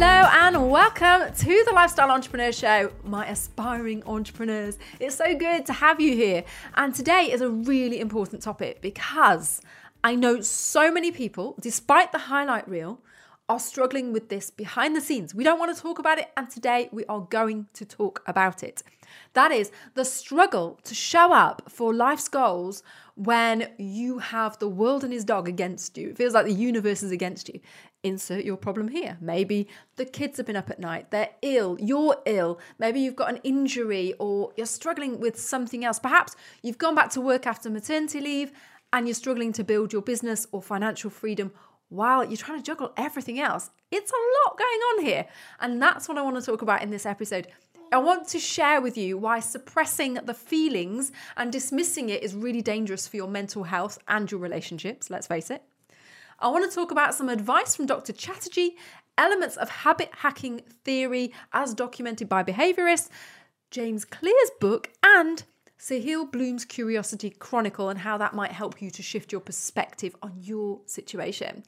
Hello and welcome to the Lifestyle Entrepreneur Show, my aspiring entrepreneurs. It's so good to have you here. And today is a really important topic because I know so many people, despite the highlight reel, are struggling with this behind the scenes. We don't want to talk about it, and today we are going to talk about it. That is the struggle to show up for life's goals when you have the world and his dog against you. It feels like the universe is against you. Insert your problem here. Maybe the kids have been up at night, they're ill, you're ill, maybe you've got an injury or you're struggling with something else. Perhaps you've gone back to work after maternity leave and you're struggling to build your business or financial freedom while you're trying to juggle everything else. It's a lot going on here. And that's what I want to talk about in this episode. I want to share with you why suppressing the feelings and dismissing it is really dangerous for your mental health and your relationships, let's face it. I want to talk about some advice from Dr. Chatterjee, elements of habit hacking theory as documented by behaviorists, James Clear's book, and Sahil Bloom's Curiosity Chronicle and how that might help you to shift your perspective on your situation.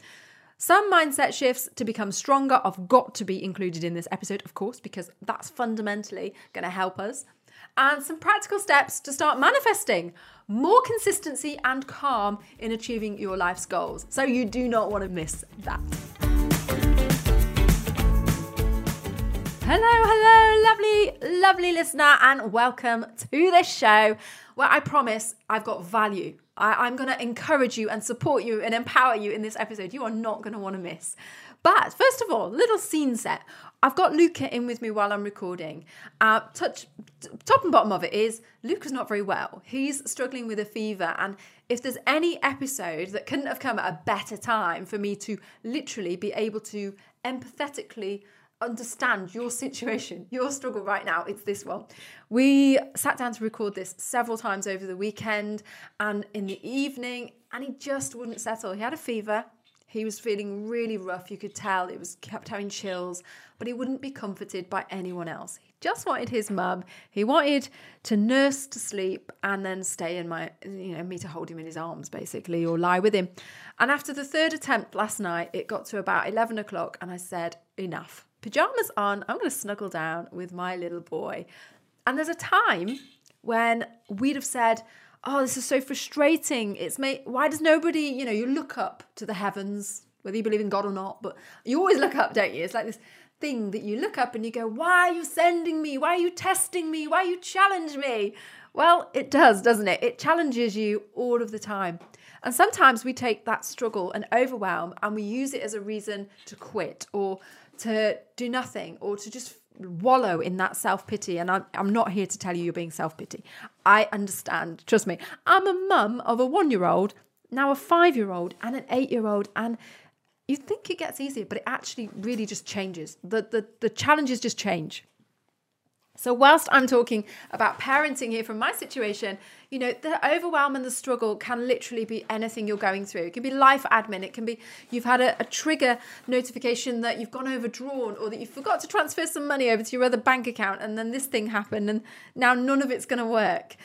Some mindset shifts to become stronger have got to be included in this episode, of course, because that's fundamentally going to help us. And some practical steps to start manifesting more consistency and calm in achieving your life's goals. So you do not want to miss that. Hello, hello, lovely, lovely listener, and welcome to this show where I promise I've got value. I, am going to encourage you and support you and empower you in this episode. You are not going to want to miss. But first of all, little scene set. I've got Luca in with me while I'm recording. Uh, touch, top and bottom of it is Luca's not very well. He's struggling with a fever, and if there's any episode that couldn't have come at a better time for me to literally be able to empathetically understand your situation, your struggle right now, it's this one. We sat down to record this several times over the weekend and in the evening, and he just wouldn't settle. He had a fever. He was feeling really rough. You could tell it was kept having chills, but he wouldn't be comforted by anyone else. He just wanted his mum. He wanted to nurse to sleep and then stay in my, you know, me to hold him in his arms basically or lie with him. And after the third attempt last night, it got to about 11 o'clock, and I said, enough pajamas on, I'm going to snuggle down with my little boy. And there's a time when we'd have said, Oh, this is so frustrating. It's made, why does nobody, you know, you look up to the heavens, whether you believe in God or not, but you always look up, don't you? It's like this thing that you look up and you go, Why are you sending me? Why are you testing me? Why are you challenge me? Well, it does, doesn't it? It challenges you all of the time. And sometimes we take that struggle and overwhelm and we use it as a reason to quit or to do nothing or to just wallow in that self pity. And I'm, I'm not here to tell you you're being self pity. I understand. Trust me. I'm a mum of a one year old, now a five year old, and an eight year old. And you think it gets easier, but it actually really just changes. The, the, the challenges just change. So, whilst I'm talking about parenting here from my situation, you know, the overwhelm and the struggle can literally be anything you're going through. It can be life admin, it can be you've had a, a trigger notification that you've gone overdrawn or that you forgot to transfer some money over to your other bank account and then this thing happened and now none of it's going to work.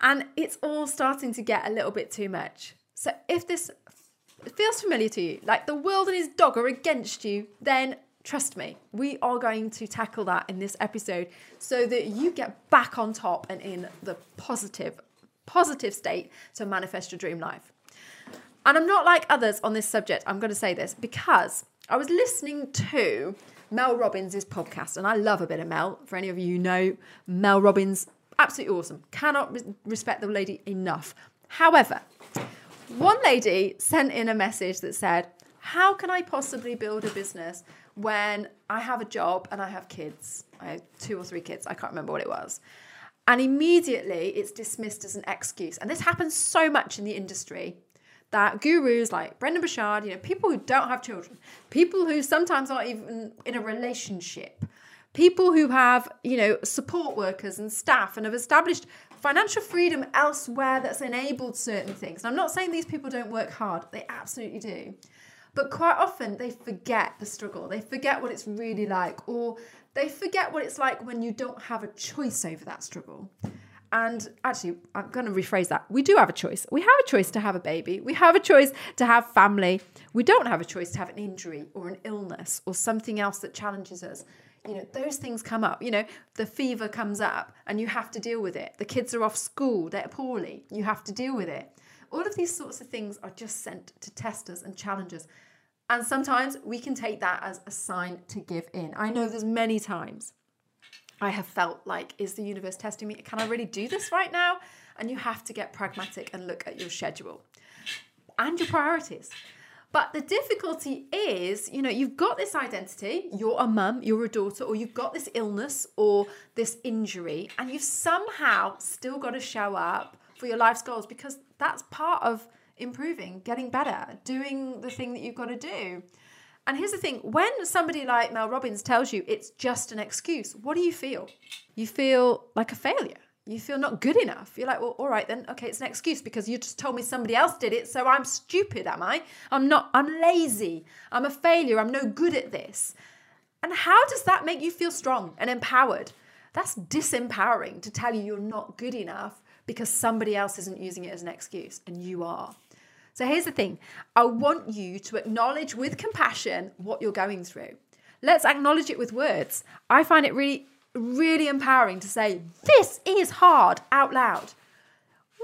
And it's all starting to get a little bit too much. So, if this feels familiar to you, like the world and his dog are against you, then Trust me, we are going to tackle that in this episode so that you get back on top and in the positive, positive state to manifest your dream life. And I'm not like others on this subject. I'm going to say this because I was listening to Mel Robbins' podcast, and I love a bit of Mel. For any of you who know, Mel Robbins, absolutely awesome. Cannot respect the lady enough. However, one lady sent in a message that said, How can I possibly build a business when I have a job and I have kids. I have two or three kids, I can't remember what it was. And immediately it's dismissed as an excuse. And this happens so much in the industry that gurus like Brendon Burchard, you know, people who don't have children, people who sometimes aren't even in a relationship, people who have, you know, support workers and staff and have established financial freedom elsewhere that's enabled certain things. And I'm not saying these people don't work hard, they absolutely do. But quite often they forget the struggle. They forget what it's really like, or they forget what it's like when you don't have a choice over that struggle. And actually, I'm going to rephrase that. We do have a choice. We have a choice to have a baby. We have a choice to have family. We don't have a choice to have an injury or an illness or something else that challenges us. You know, those things come up. You know, the fever comes up and you have to deal with it. The kids are off school, they're poorly. You have to deal with it. All of these sorts of things are just sent to testers and challengers. And sometimes we can take that as a sign to give in. I know there's many times I have felt like, is the universe testing me? Can I really do this right now? And you have to get pragmatic and look at your schedule and your priorities. But the difficulty is, you know, you've got this identity, you're a mum, you're a daughter, or you've got this illness or this injury, and you've somehow still got to show up for your life's goals because that's part of improving, getting better, doing the thing that you've got to do. And here's the thing when somebody like Mel Robbins tells you it's just an excuse, what do you feel? You feel like a failure. You feel not good enough. You're like, well, all right, then, okay, it's an excuse because you just told me somebody else did it, so I'm stupid, am I? I'm not, I'm lazy. I'm a failure. I'm no good at this. And how does that make you feel strong and empowered? That's disempowering to tell you you're not good enough because somebody else isn't using it as an excuse and you are. So here's the thing I want you to acknowledge with compassion what you're going through. Let's acknowledge it with words. I find it really, really empowering to say, This is hard out loud.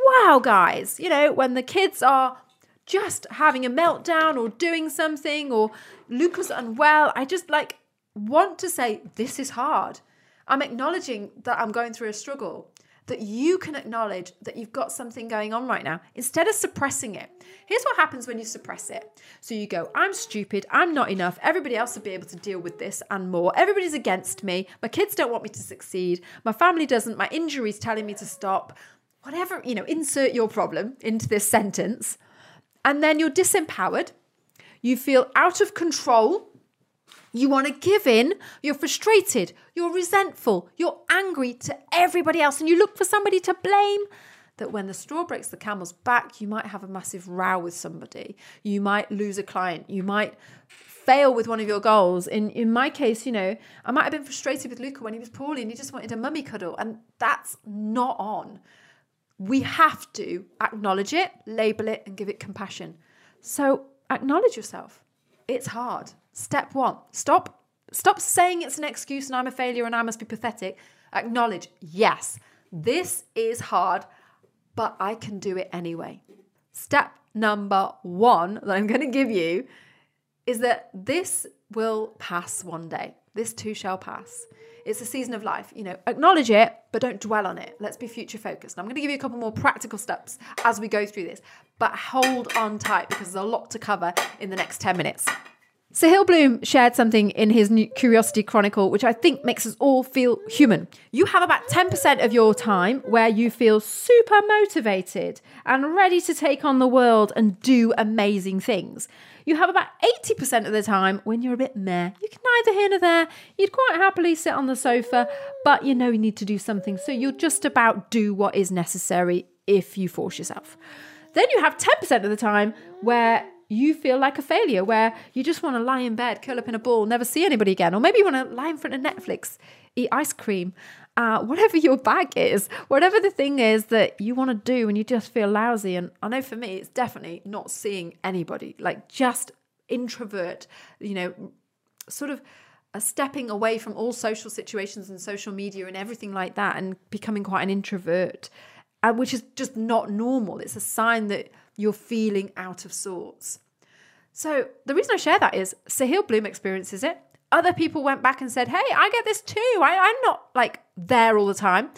Wow, guys, you know, when the kids are just having a meltdown or doing something or Luca's unwell, I just like want to say, This is hard. I'm acknowledging that I'm going through a struggle that you can acknowledge that you've got something going on right now instead of suppressing it. Here's what happens when you suppress it. So you go, I'm stupid, I'm not enough, everybody else will be able to deal with this and more. Everybody's against me, my kids don't want me to succeed, my family doesn't, my injury's telling me to stop. Whatever, you know, insert your problem into this sentence. And then you're disempowered. You feel out of control you want to give in, you're frustrated, you're resentful, you're angry to everybody else, and you look for somebody to blame. That when the straw breaks the camel's back, you might have a massive row with somebody. You might lose a client. You might fail with one of your goals. In in my case, you know, I might have been frustrated with Luca when he was poorly and he just wanted a mummy cuddle, and that's not on. We have to acknowledge it, label it, and give it compassion. So acknowledge yourself. It's hard. Step one stop. Stop saying it's an excuse and I'm a failure and I must be pathetic. Acknowledge, yes, this is hard, but I can do it anyway. Step number one that I'm going to give you is that this will pass one day. This too shall pass. It's a season of life. You know, acknowledge it, but don't dwell on it. Let's be future focused. I'm going to give you a couple more practical steps as we go through this, but hold on tight because there's a lot to cover in the next 10 minutes. Sahil Bloom shared something in his new Curiosity Chronicle, which I think makes us all feel human. You have about 10% of your time where you feel super motivated and ready to take on the world and do amazing things. You have about 80% of the time when you're a bit meh. You can neither here nor there. You'd quite happily sit on the sofa, but you know you need to do something. So you'll just about do what is necessary if you force yourself. Then you have 10% of the time where you feel like a failure where you just want to lie in bed, curl up in a ball, never see anybody again. Or maybe you want to lie in front of Netflix, eat ice cream, uh, whatever your bag is, whatever the thing is that you want to do and you just feel lousy. And I know for me, it's definitely not seeing anybody, like just introvert, you know, sort of a stepping away from all social situations and social media and everything like that and becoming quite an introvert, uh, which is just not normal. It's a sign that you're feeling out of sorts. So the reason I share that is Sahil Bloom experiences it. Other people went back and said, Hey, I get this too. I, I'm not like there all the time.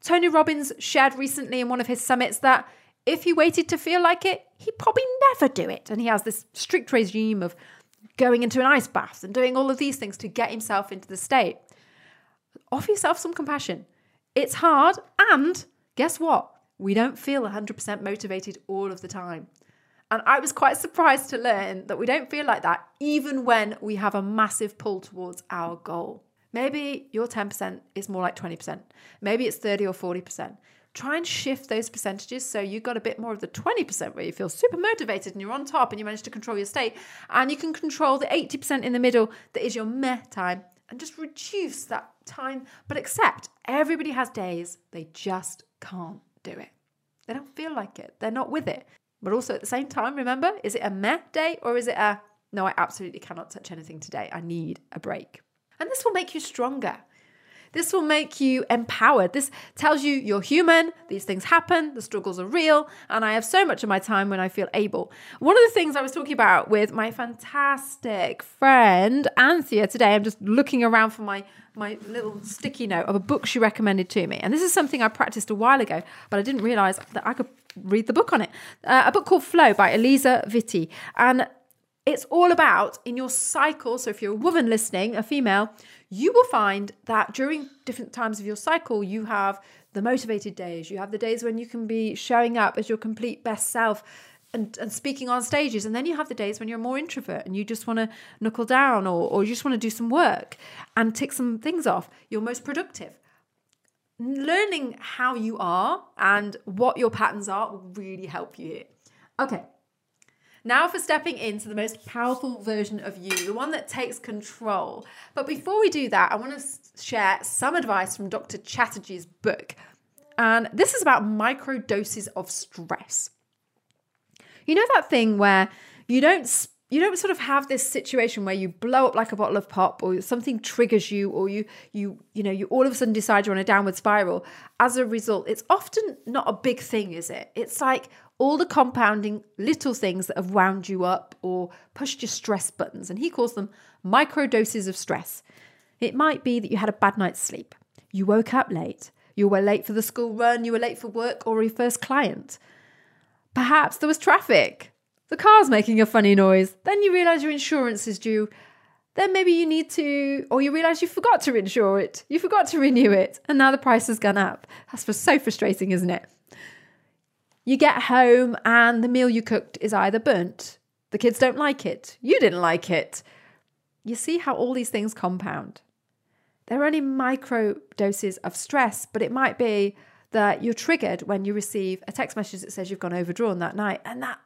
Tony Robbins shared recently in one of his summits that if he waited to feel like it, he'd probably never do it. And he has this strict regime of going into an ice bath and doing all of these things to get himself into the state. Offer yourself some compassion. It's hard, and guess what? We don't feel 100% motivated all of the time. And I was quite surprised to learn that we don't feel like that even when we have a massive pull towards our goal. Maybe your 10% is more like 20%. Maybe it's 30 or 40%. Try and shift those percentages so you've got a bit more of the 20% where you feel super motivated and you're on top and you manage to control your state. And you can control the 80% in the middle that is your meh time and just reduce that time, but accept everybody has days they just can't do it. They don't feel like it. They're not with it. But also at the same time, remember, is it a meh day or is it a no, I absolutely cannot touch anything today. I need a break. And this will make you stronger. This will make you empowered. This tells you you're human, these things happen, the struggles are real, and I have so much of my time when I feel able. One of the things I was talking about with my fantastic friend Anthea today, I'm just looking around for my my little sticky note of a book she recommended to me. And this is something I practiced a while ago, but I didn't realize that I could read the book on it. Uh, a book called Flow by Eliza Vitti. And it's all about in your cycle. So, if you're a woman listening, a female, you will find that during different times of your cycle, you have the motivated days, you have the days when you can be showing up as your complete best self. And, and speaking on stages, and then you have the days when you're more introvert and you just want to knuckle down or, or you just want to do some work and tick some things off. You're most productive learning how you are and what your patterns are will really help you here. Okay, now for stepping into the most powerful version of you, the one that takes control. But before we do that, I want to share some advice from Dr. Chatterjee's book. And this is about micro doses of stress. You know that thing where you don't you don't sort of have this situation where you blow up like a bottle of pop or something triggers you or you you you know you all of a sudden decide you're on a downward spiral as a result it's often not a big thing is it it's like all the compounding little things that have wound you up or pushed your stress buttons. And he calls them micro doses of stress. It might be that you had a bad night's sleep, you woke up late, you were late for the school run, you were late for work or your first client. Perhaps there was traffic. The car's making a funny noise. Then you realize your insurance is due. Then maybe you need to, or you realize you forgot to insure it. You forgot to renew it. And now the price has gone up. That's so frustrating, isn't it? You get home and the meal you cooked is either burnt, the kids don't like it, you didn't like it. You see how all these things compound. They're only micro doses of stress, but it might be that you're triggered when you receive a text message that says you've gone overdrawn that night, and that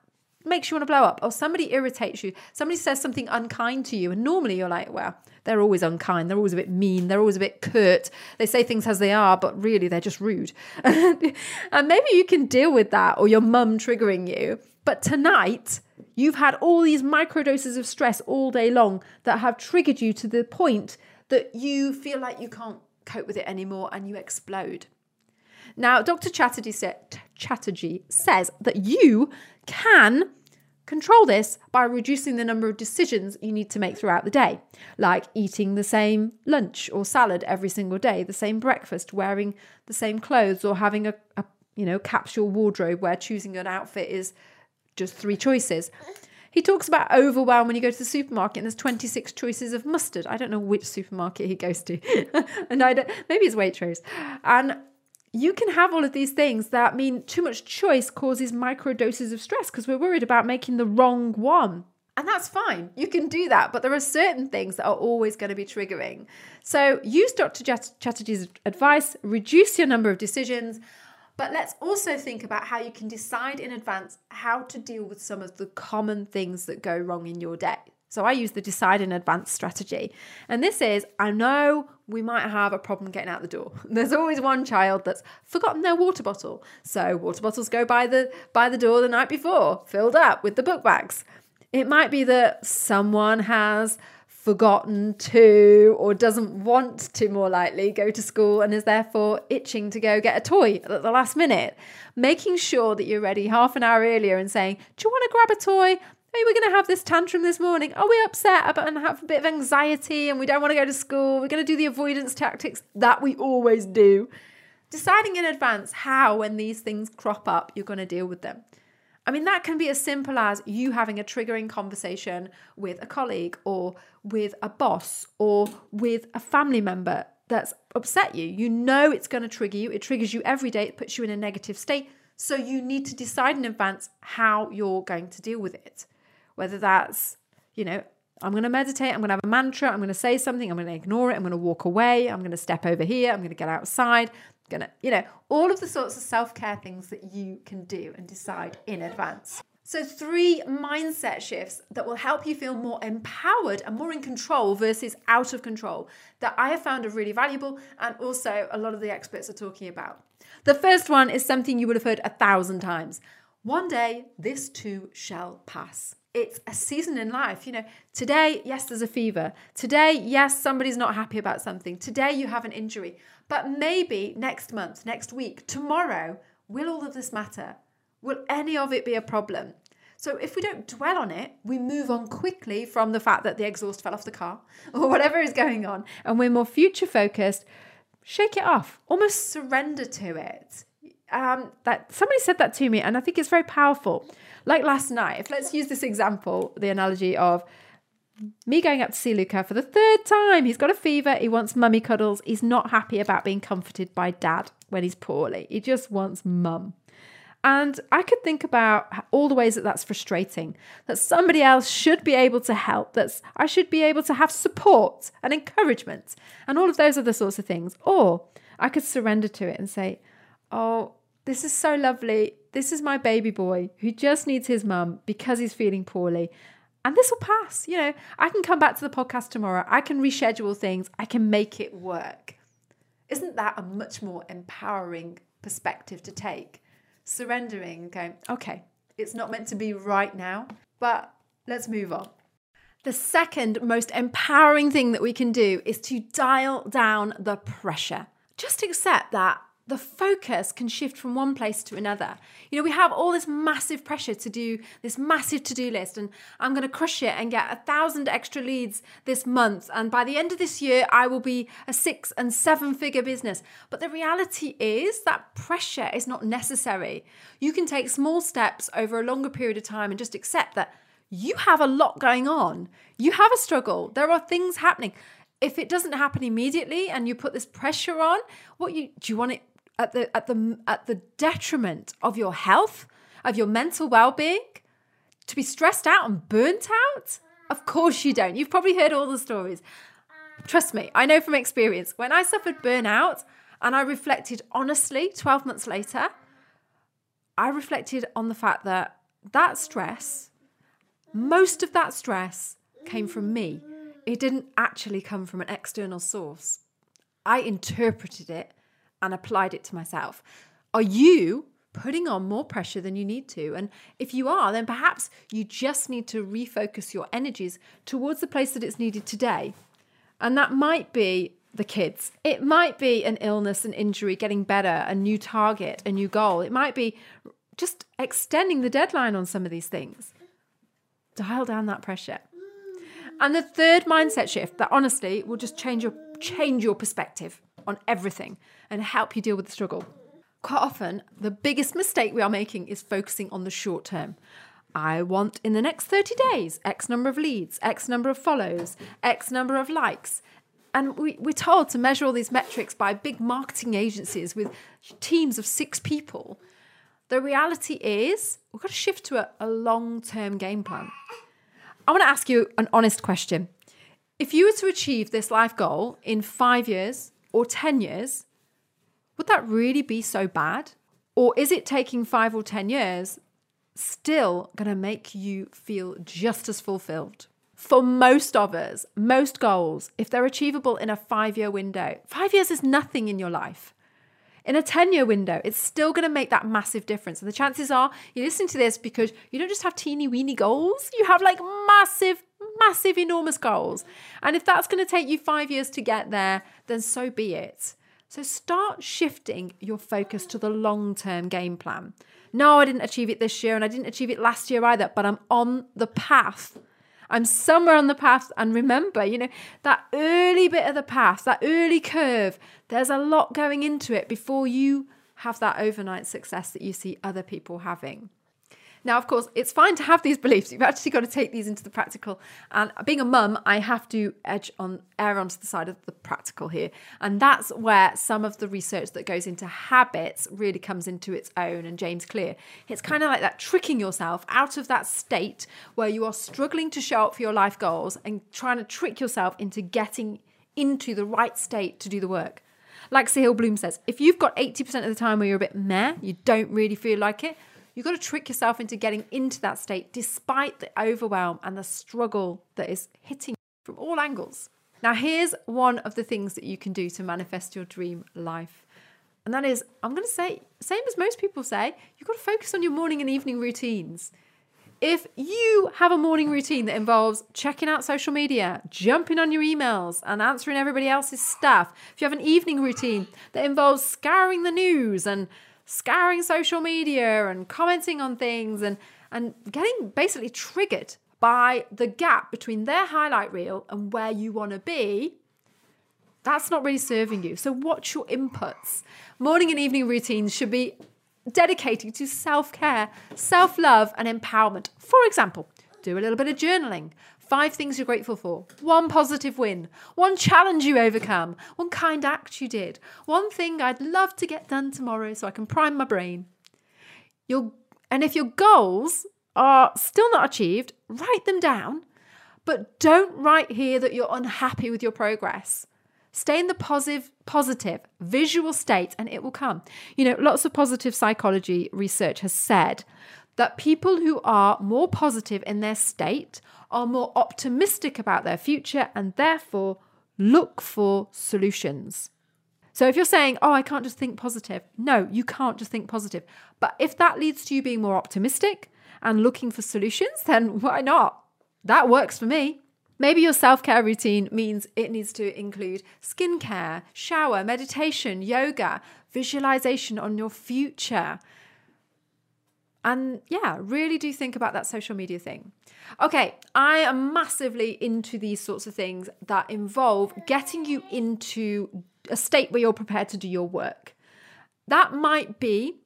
makes you want to blow up, or somebody irritates you, somebody says something unkind to you, and normally you're like, well, they're always unkind, they're always a bit mean, they're always a bit curt, they say things as they are, but really they're just rude. and maybe you can deal with that, or your mum triggering you. But tonight, you've had all these microdoses of stress all day long that have triggered you to the point that you feel like you can't cope with it anymore and you explode. Now, Dr. Chatterjee, Chatterjee says that you can control this by reducing the number of decisions you need to make throughout the day, like eating the same lunch or salad every single day, the same breakfast, wearing the same clothes, or having a, a you know capsule wardrobe where choosing an outfit is just three choices. He talks about overwhelm when you go to the supermarket and there's 26 choices of mustard. I don't know which supermarket he goes to. and I don't, maybe it's Waitrose. And you can have all of these things that mean too much choice causes micro doses of stress because we're worried about making the wrong one. And that's fine. You can do that. But there are certain things that are always going to be triggering. So use Dr. Chatterjee's advice, reduce your number of decisions. But let's also think about how you can decide in advance how to deal with some of the common things that go wrong in your day. So I use the decide in advance strategy. And this is I know we might have a problem getting out the door. There's always one child that's forgotten their water bottle. So water bottles go by the by the door the night before, filled up with the book bags. It might be that someone has forgotten to or doesn't want to more likely go to school and is therefore itching to go get a toy at the last minute. Making sure that you're ready half an hour earlier and saying, Do you want to grab a toy? Hey, we're going to have this tantrum this morning. Are we upset about and have a bit of anxiety and we don't want to go to school? We're going to do the avoidance tactics that we always do. Deciding in advance how, when these things crop up, you're going to deal with them. I mean, that can be as simple as you having a triggering conversation with a colleague or with a boss or with a family member that's upset you. You know it's going to trigger you. It triggers you every day. It puts you in a negative state. So you need to decide in advance how you're going to deal with it whether that's, you know, I'm going to meditate, I'm going to have a mantra, I'm going to say something, I'm going to ignore it, I'm going to walk away, I'm going to step over here, I'm going to get outside, I'm going to, you know, all of the sorts of self care things that you can do and decide in advance. So, three mindset shifts that will help you feel more empowered and more in control versus out of control that I have found are really valuable and also a lot of the experts are talking about. The first one is something you would have heard a thousand times. One day, this too shall pass it's a season in life. You know, today, yes, there's a fever. Today, yes, somebody's not happy about something. Today, you have an injury. But maybe next month, next week, tomorrow, will all of this matter? Will any of it be a problem? So if we don't dwell on it, we move on quickly from the fact that the exhaust fell off the car or whatever is going on, and we're more future focused. Shake it off, almost surrender to it. Um, that somebody said that to me, and I think it's very powerful. Like last night, if let's use this example, the analogy of me going up to see Luca for the third time. He's got a fever. He wants mummy cuddles. He's not happy about being comforted by dad when he's poorly. He just wants mum. And I could think about all the ways that that's frustrating, that somebody else should be able to help, that I should be able to have support and encouragement and all of those other sorts of things. Or I could surrender to it and say, oh, this is so lovely. This is my baby boy who just needs his mum because he's feeling poorly. And this will pass. You know, I can come back to the podcast tomorrow. I can reschedule things. I can make it work. Isn't that a much more empowering perspective to take? Surrendering, going, okay, it's not meant to be right now, but let's move on. The second most empowering thing that we can do is to dial down the pressure. Just accept that the focus can shift from one place to another. You know, we have all this massive pressure to do this massive to do list, and I'm going to crush it and get a thousand extra leads this month. And by the end of this year, I will be a six and seven figure business. But the reality is that pressure is not necessary. You can take small steps over a longer period of time and just accept that you have a lot going on. You have a struggle. There are things happening if it doesn't happen immediately and you put this pressure on what you do you want it at the at the at the detriment of your health, of your mental well-being, to be stressed out and burnt out? Of course you don't. You've probably heard all the stories. Trust me, I know from experience. When I suffered burnout and I reflected honestly 12 months later, I reflected on the fact that that stress, most of that stress came from me. It didn't actually come from an external source. I interpreted it and applied it to myself. Are you putting on more pressure than you need to? And if you are, then perhaps you just need to refocus your energies towards the place that it's needed today. And that might be the kids. It might be an illness, an injury, getting better, a new target, a new goal. It might be just extending the deadline on some of these things. Dial down that pressure. And the third mindset shift that honestly will just change your change your perspective on everything and help you deal with the struggle. Quite often, the biggest mistake we are making is focusing on the short term. I want in the next 30 days X number of leads, X number of follows, X number of likes. And we, we're told to measure all these metrics by big marketing agencies with teams of six people. The reality is, we've got to shift to a, a long term game plan. I want to ask you an honest question. If you were to achieve this life goal in five years, or 10 years, would that really be so bad? Or is it taking five or 10 years still going to make you feel just as fulfilled? For most of us, most goals, if they're achievable in a five year window, five years is nothing in your life. In a 10 year window, it's still going to make that massive difference. And the chances are you're listening to this because you don't just have teeny weeny goals, you have like massive, massive, enormous goals. And if that's going to take you five years to get there, then so be it. So start shifting your focus to the long term game plan. No, I didn't achieve it this year and I didn't achieve it last year either, but I'm on the path. I'm somewhere on the path. And remember, you know, that early bit of the path, that early curve, there's a lot going into it before you have that overnight success that you see other people having. Now, of course, it's fine to have these beliefs. You've actually got to take these into the practical. And being a mum, I have to edge on err onto the side of the practical here. And that's where some of the research that goes into habits really comes into its own. And James Clear, it's kind of like that tricking yourself out of that state where you are struggling to show up for your life goals and trying to trick yourself into getting into the right state to do the work. Like Sahil Bloom says, if you've got 80% of the time where you're a bit meh, you don't really feel like it, You've got to trick yourself into getting into that state despite the overwhelm and the struggle that is hitting from all angles. Now, here's one of the things that you can do to manifest your dream life. And that is, I'm going to say, same as most people say, you've got to focus on your morning and evening routines. If you have a morning routine that involves checking out social media, jumping on your emails, and answering everybody else's stuff, if you have an evening routine that involves scouring the news and scouring social media and commenting on things and, and getting basically triggered by the gap between their highlight reel and where you want to be, that's not really serving you. So, watch your inputs. Morning and evening routines should be dedicated to self care, self love, and empowerment. For example, do a little bit of journaling. Five things you're grateful for. One positive win. One challenge you overcome. One kind act you did. One thing I'd love to get done tomorrow so I can prime my brain. Your, and if your goals are still not achieved, write them down. But don't write here that you're unhappy with your progress. Stay in the positive, positive visual state and it will come. You know, lots of positive psychology research has said that people who are more positive in their state are more optimistic about their future and therefore look for solutions. So if you're saying, oh, I can't just think positive, no, you can't just think positive. But if that leads to you being more optimistic and looking for solutions, then why not? That works for me. Maybe your self care routine means it needs to include skincare, shower, meditation, yoga, visualization on your future. And yeah, really do think about that social media thing. Okay, I am massively into these sorts of things that involve getting you into a state where you're prepared to do your work. That might be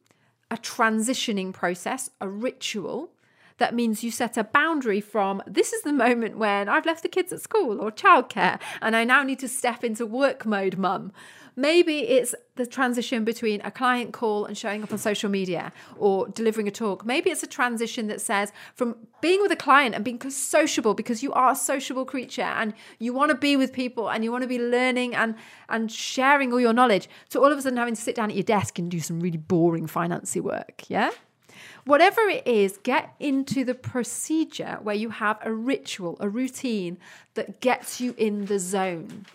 a transitioning process, a ritual that means you set a boundary from this is the moment when I've left the kids at school or childcare and I now need to step into work mode, mum. Maybe it's the transition between a client call and showing up on social media or delivering a talk. Maybe it's a transition that says from being with a client and being sociable because you are a sociable creature and you want to be with people and you want to be learning and, and sharing all your knowledge to all of a sudden having to sit down at your desk and do some really boring financy work. Yeah? Whatever it is, get into the procedure where you have a ritual, a routine that gets you in the zone.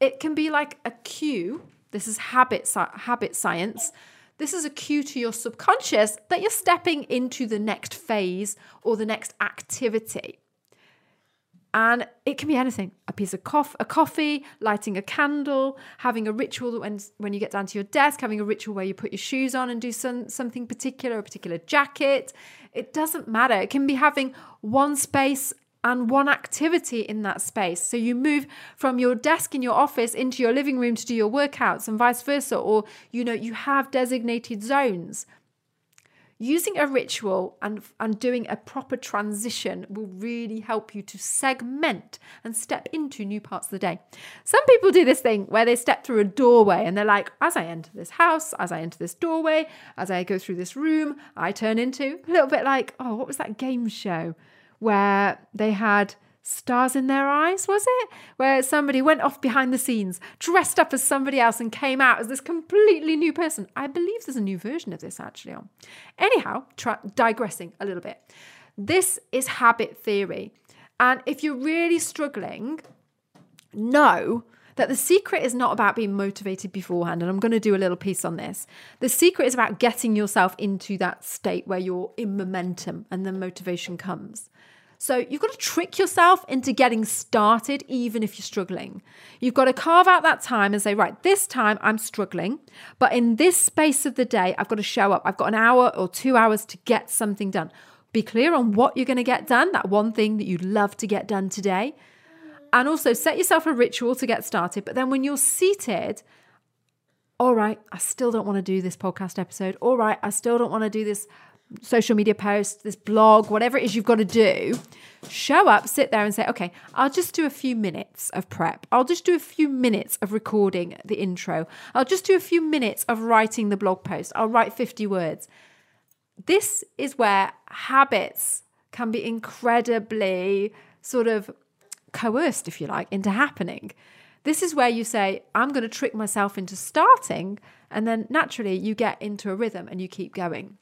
It can be like a cue. This is habit, habit science. This is a cue to your subconscious that you're stepping into the next phase or the next activity. And it can be anything a piece of coffee, a coffee, lighting a candle, having a ritual when, when you get down to your desk, having a ritual where you put your shoes on and do some, something particular, a particular jacket. It doesn't matter. It can be having one space and one activity in that space. So you move from your desk in your office into your living room to do your workouts and vice versa, or you know, you have designated zones. Using a ritual and, and doing a proper transition will really help you to segment and step into new parts of the day. Some people do this thing where they step through a doorway and they're like, as I enter this house, as I enter this doorway, as I go through this room, I turn into a little bit like, oh, what was that game show where they had stars in their eyes, was it? Where somebody went off behind the scenes, dressed up as somebody else, and came out as this completely new person. I believe there's a new version of this actually on. Anyhow, tra- digressing a little bit. This is habit theory. And if you're really struggling, know that the secret is not about being motivated beforehand. And I'm going to do a little piece on this. The secret is about getting yourself into that state where you're in momentum and then motivation comes. So you've got to trick yourself into getting started, even if you're struggling. You've got to carve out that time and say, right, this time I'm struggling, but in this space of the day, I've got to show up. I've got an hour or two hours to get something done. Be clear on what you're going to get done, that one thing that you'd love to get done today. And also set yourself a ritual to get started. But then when you're seated, all right, I still don't want to do this podcast episode. All right, I still don't want to do this social media post, this blog, whatever it is you've got to do, show up, sit there and say, okay, I'll just do a few minutes of prep. I'll just do a few minutes of recording the intro. I'll just do a few minutes of writing the blog post. I'll write 50 words. This is where habits can be incredibly sort of coerced, if you like, into happening. This is where you say, I'm going to trick myself into starting. And then naturally, you get into a rhythm and you keep going.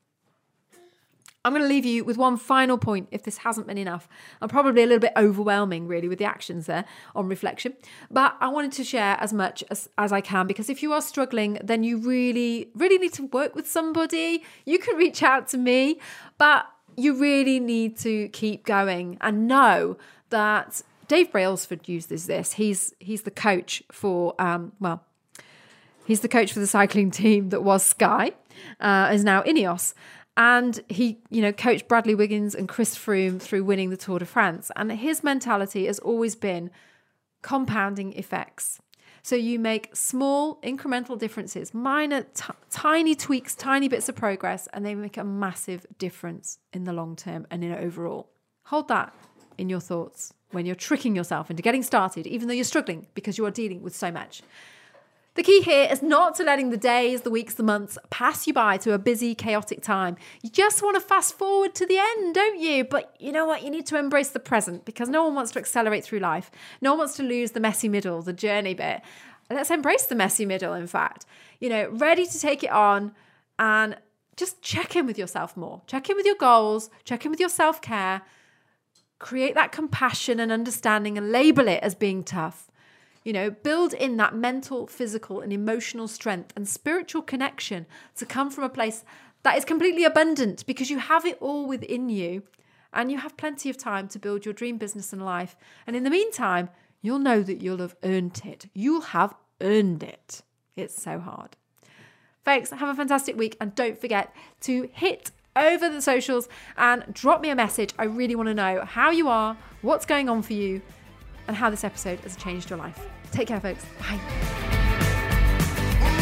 I'm going to leave you with one final point if this hasn't been enough. I'm probably a little bit overwhelming, really, with the actions there on reflection. But I wanted to share as much as, as I can because if you are struggling, then you really, really need to work with somebody. You can reach out to me, but you really need to keep going and know that Dave Brailsford uses this. He's he's the coach for um, well, he's the coach for the cycling team that was Sky, uh, is now Ineos, and he, you know, coached Bradley Wiggins and Chris Froome through winning the Tour de France. And his mentality has always been compounding effects. So you make small incremental differences, minor, t- tiny tweaks, tiny bits of progress, and they make a massive difference in the long term and in overall. Hold that in your thoughts when you're tricking yourself into getting started, even though you're struggling because you are dealing with so much. The key here is not to letting the days, the weeks, the months pass you by to a busy, chaotic time. You just want to fast forward to the end, don't you? But you know what? You need to embrace the present because no one wants to accelerate through life. No one wants to lose the messy middle, the journey bit. Let's embrace the messy middle, in fact. You know, ready to take it on and just check in with yourself more. Check in with your goals, check in with your self care, create that compassion and understanding and label it as being tough. You know, build in that mental, physical, and emotional strength and spiritual connection to come from a place that is completely abundant because you have it all within you and you have plenty of time to build your dream business and life. And in the meantime, you'll know that you'll have earned it. You'll have earned it. It's so hard. Folks, have a fantastic week and don't forget to hit over the socials and drop me a message. I really want to know how you are, what's going on for you, and how this episode has changed your life. Take care, folks. Bye.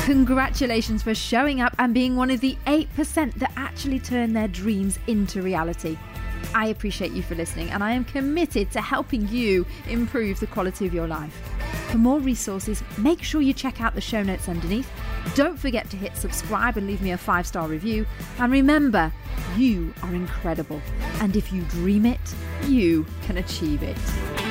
Congratulations for showing up and being one of the 8% that actually turn their dreams into reality. I appreciate you for listening, and I am committed to helping you improve the quality of your life. For more resources, make sure you check out the show notes underneath. Don't forget to hit subscribe and leave me a five star review. And remember, you are incredible. And if you dream it, you can achieve it.